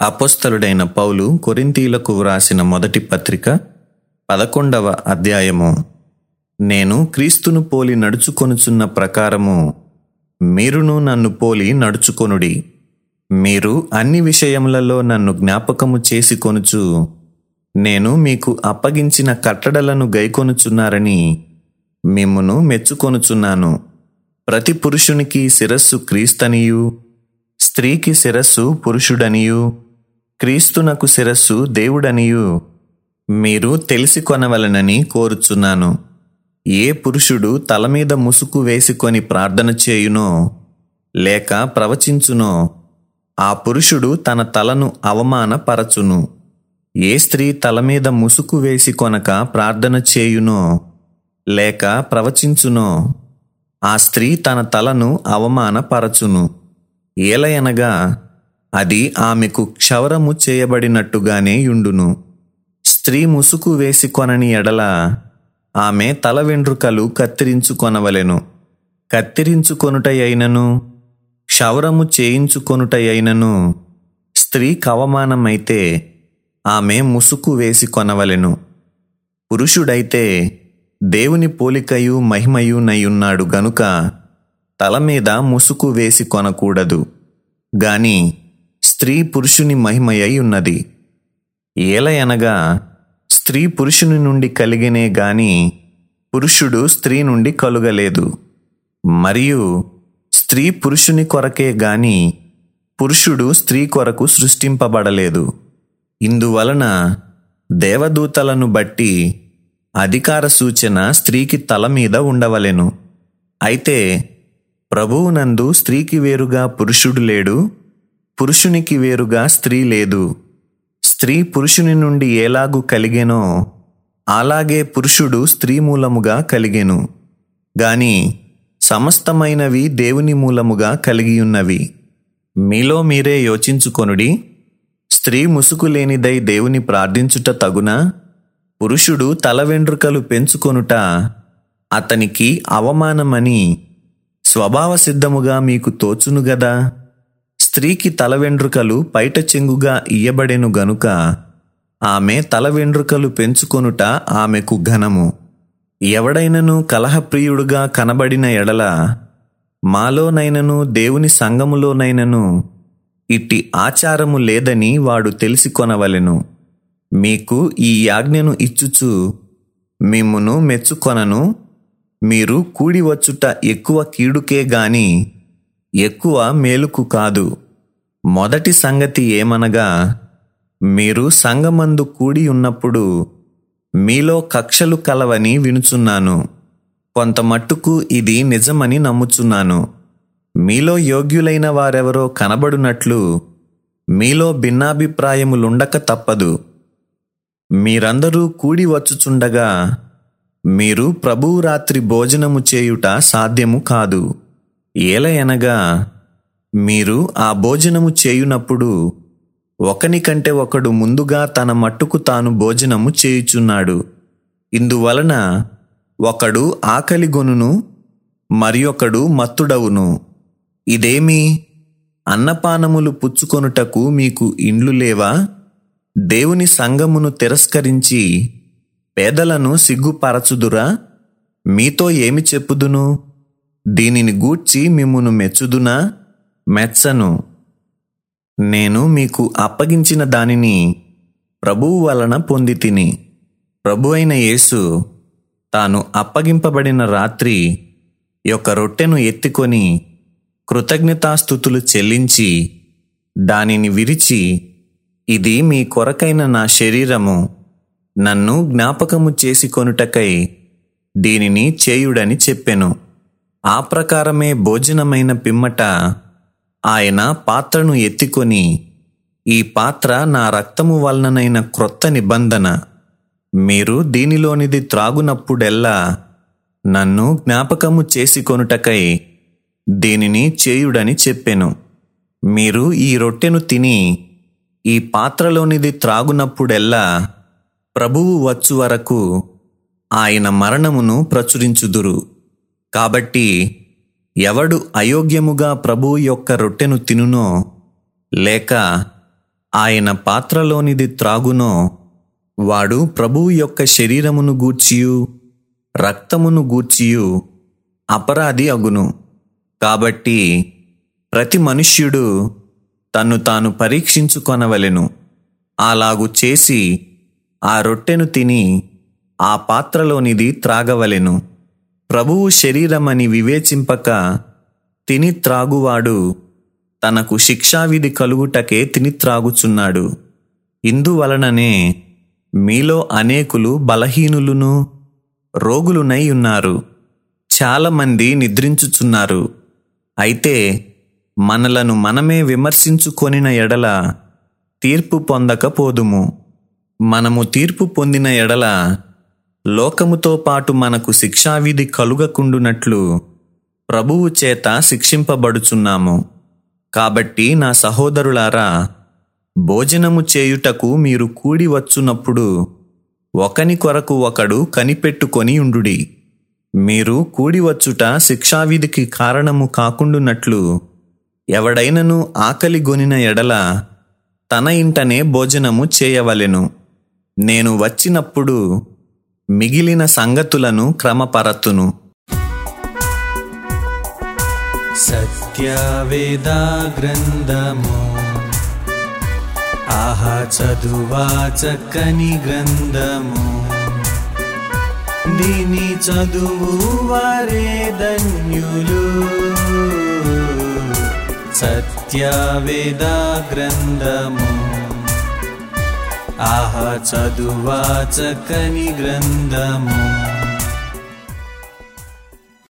అపస్తలుడైన పౌలు కొరింతీలకు వ్రాసిన మొదటి పత్రిక పదకొండవ అధ్యాయము. నేను క్రీస్తును పోలి నడుచుకొనుచున్న ప్రకారము మీరును నన్ను పోలి నడుచుకొనుడి. మీరు అన్ని విషయములలో నన్ను జ్ఞాపకము చేసుకొనుచు నేను మీకు అప్పగించిన కట్టడలను గైకొనుచున్నారని మిమ్మును మెచ్చుకొనుచున్నాను. ప్రతి పురుషునికి శిరస్సు క్రీస్తనియు స్త్రీకి శిరస్సు పురుషుడనియు క్రీస్తునకు శిరస్సు దేవుడనియు. మీరు తెలిసి కొనవలనని కోరుచున్నాను. ఏ పురుషుడు తల మీద ముసుకు వేసుకొని ప్రార్థన చేయునో లేక ప్రవచించునో ఆ పురుషుడు తన తలను అవమానపరచును. ఏ స్త్రీ తల మీద ముసుకు వేసి కొనక ప్రార్థన చేయునో లేక ప్రవచించునో ఆ స్త్రీ తన తలను అవమానపరచును. ఏలయనగా అది ఆమెకు క్షవరము చేయబడినట్టుగానే యుండును. స్త్రీ ముసుకు వేసి కొనని ఎడల ఆమె తల వెండ్రుకలు కత్తిరించుకొనవలెను. కత్తిరించుకొనుటయైనను క్షవరము చేయించుకొనుటయైనను స్త్రీ కవమానమైతే ఆమె ముసుకు వేసి కొనవలెను. పురుషుడైతే దేవుని పోలికయు మహిమయు నయ్యున్నాడు గనుక తల మీద ముసుకు వేసి కొనకూడదు. గాని స్త్రీ పురుషుని మహిమయై ఉన్నది. ఏలయనగా స్త్రీ పురుషుని నుండి కలిగినే గాని పురుషుడు స్త్రీ నుండి కలుగలేదు. మరియు స్త్రీ పురుషుని కొరకే గాని పురుషుడు స్త్రీ కొరకు సృష్టింపబడలేదు. ఇందువలన దేవదూతలను బట్టి అధికార సూచన స్త్రీకి తల మీద ఉండవలెను. అయితే ప్రభువునందు స్త్రీకి వేరుగా పురుషుడు లేడు. పురుషునికి వేరుగా స్త్రీ లేదు. స్త్రీ పురుషుని నుండి ఎలాగు కలిగెనో అలాగే పురుషుడు స్త్రీ మూలముగా కలిగెను. గాని సమస్తమైనవి దేవుని మూలముగా కలిగియున్నవి. మీలో మీరే యోచించుకొనుడి. స్త్రీ ముసుగులేనిదై దేవుని ప్రార్థించుట తగునా? పురుషుడు తల వెండ్రుకలు పెంచుకొనుట అతనికి అవమానమని స్వభావ సిద్ధముగా మీకు తోచును గదా స్త్రీకి తల వెండ్రుకలు పైట చెంగుగా ఇయ్యబడెను గనుక ఆమె తల వెండ్రుకలు పెంచుకొనుట ఆమెకు ఘనము. ఎవడైనను కలహప్రియుడుగా కనబడిన ఎడల మాలోనైనను దేవుని సంగములోనైనను ఇట్టి ఆచారము లేదని వాడు తెలిసి కొనవలెను మీకు ఈ యాజ్ఞను ఇచ్చుచు మిమ్మును మెచ్చుకొనను. మీరు కూడి వచ్చుట ఎక్కువ కీడుకే గాని ఎక్కువ మేలుకు కాదు. మొదటి సంగతి ఏమనగా మీరు సంగమందు కూడి ఉన్నప్పుడు మీలో కక్షలు కలవని వినుచున్నాను. కొంత మట్టుకు ఇది నిజమని నమ్ముచున్నాను. మీలో యోగ్యులైన వారెవరో కనబడునట్లు మీలో భిన్నాభిప్రాయములుండక తప్పదు. మీరందరూ కూడి వచ్చుచుండగా మీరు ప్రభువు రాత్రి భోజనము చేయుట సాధ్యము కాదు. ఏలయనగా మీరు ఆ భోజనము చేయునప్పుడు ఒకని కంటే ఒకడు ముందుగా తన మట్టుకు తాను భోజనము చేయుచున్నాడు. ఇందువలన ఒకడు ఆకలిగొనును మరి ఒకడు మత్తుడవును. ఇదేమి? అన్నపానములు పుచ్చుకొనుటకు మీకు ఇండ్లు లేవా? దేవుని సంగమును తిరస్కరించి పేదలను సిగ్గుపరచుదురా? మీతో ఏమి చెప్పుదును? దీనిని గూడ్చి మిమ్మును మెచ్చుదునా? మెచ్చను. నేను మీకు అప్పగించిన దానిని ప్రభువు వలన పొంది తిని ప్రభు అయిన యేసు తాను అప్పగింపబడిన రాత్రి యొక్క రొట్టెను ఎత్తుకొని కృతజ్ఞతాస్థుతులు చెల్లించి దానిని విరిచి ఇది మీ కొరకైన నా శరీరము నన్ను జ్ఞాపకము చేసి కొనుటకై దీనిని చేయుడని చెప్పెను. ఆ ప్రకారమే భోజనమైన పిమ్మట ఆయన పాత్రను ఎత్తుకొని ఈ పాత్ర నా రక్తము వలననైన క్రొత్త నిబంధన. మీరు దీనిలోనిది త్రాగునప్పుడెల్లా నన్ను జ్ఞాపకము చేసి కొనుటకై దీనిని చేయుడని చెప్పెను. మీరు ఈ రొట్టెను తిని ఈ పాత్రలోనిది త్రాగునప్పుడెల్లా ప్రభువు వచ్చు వరకు ఆయన మరణమును ప్రచురించుదురు. కాబట్టి ఎవడు అయోగ్యముగా ప్రభువు యొక్క రొట్టెను తినునో లేక ఆయన పాత్రలోనిది త్రాగునో వాడు ప్రభువు యొక్క శరీరమును గూర్చియు రక్తమును గూర్చియు అపరాధి అగును. కాబట్టి ప్రతి మనుష్యుడు తన్ను తాను పరీక్షించుకొనవలెను. అలాగు చేసి ఆ రొట్టెను తిని ఆ పాత్రలోనిది త్రాగవలెను. ప్రభువు శరీరమని వివేచింపక తిని త్రాగువాడు తనకు శిక్షావిధి కలుగుటకే తిని త్రాగుచున్నాడు. ఇందువలననే మీలో అనేకులు బలహీనులును రోగులునై ఉన్నారు. చాలామంది నిద్రించుచున్నారు. అయితే మనలను మనమే విమర్శించుకొనిన ఎడల తీర్పు పొందకపోదుము మనము తీర్పు పొందిన ఎడల లోకముతో పాటు మనకు శిక్షావిధి కలుగకుండునట్లు ప్రభువు చేత శిక్షింపబడుచున్నాము. కాబట్టి నా సహోదరులారా భోజనము చేయుటకు మీరు కూడి వచ్చునప్పుడు ఒకని కొరకు ఒకడు కనిపెట్టుకొని ఉండుడి. మీరు కూడి వచ్చుట శిక్షావిధికి కారణము కాకుండునట్లు ఎవడైనను ఆకలి గొనిన ఎడల తన ఇంటనే భోజనము చేయవలెను. నేను వచ్చినప్పుడు మిగిలిన సంగతులను క్రమపరతును. సత్యవేదా గ్రంథము ఆహా చదువా చక్కని గ్రంథము. దీని చదువు వారే ధన్యులు. సత్యవేదా గ్రంథము आह च दुवाच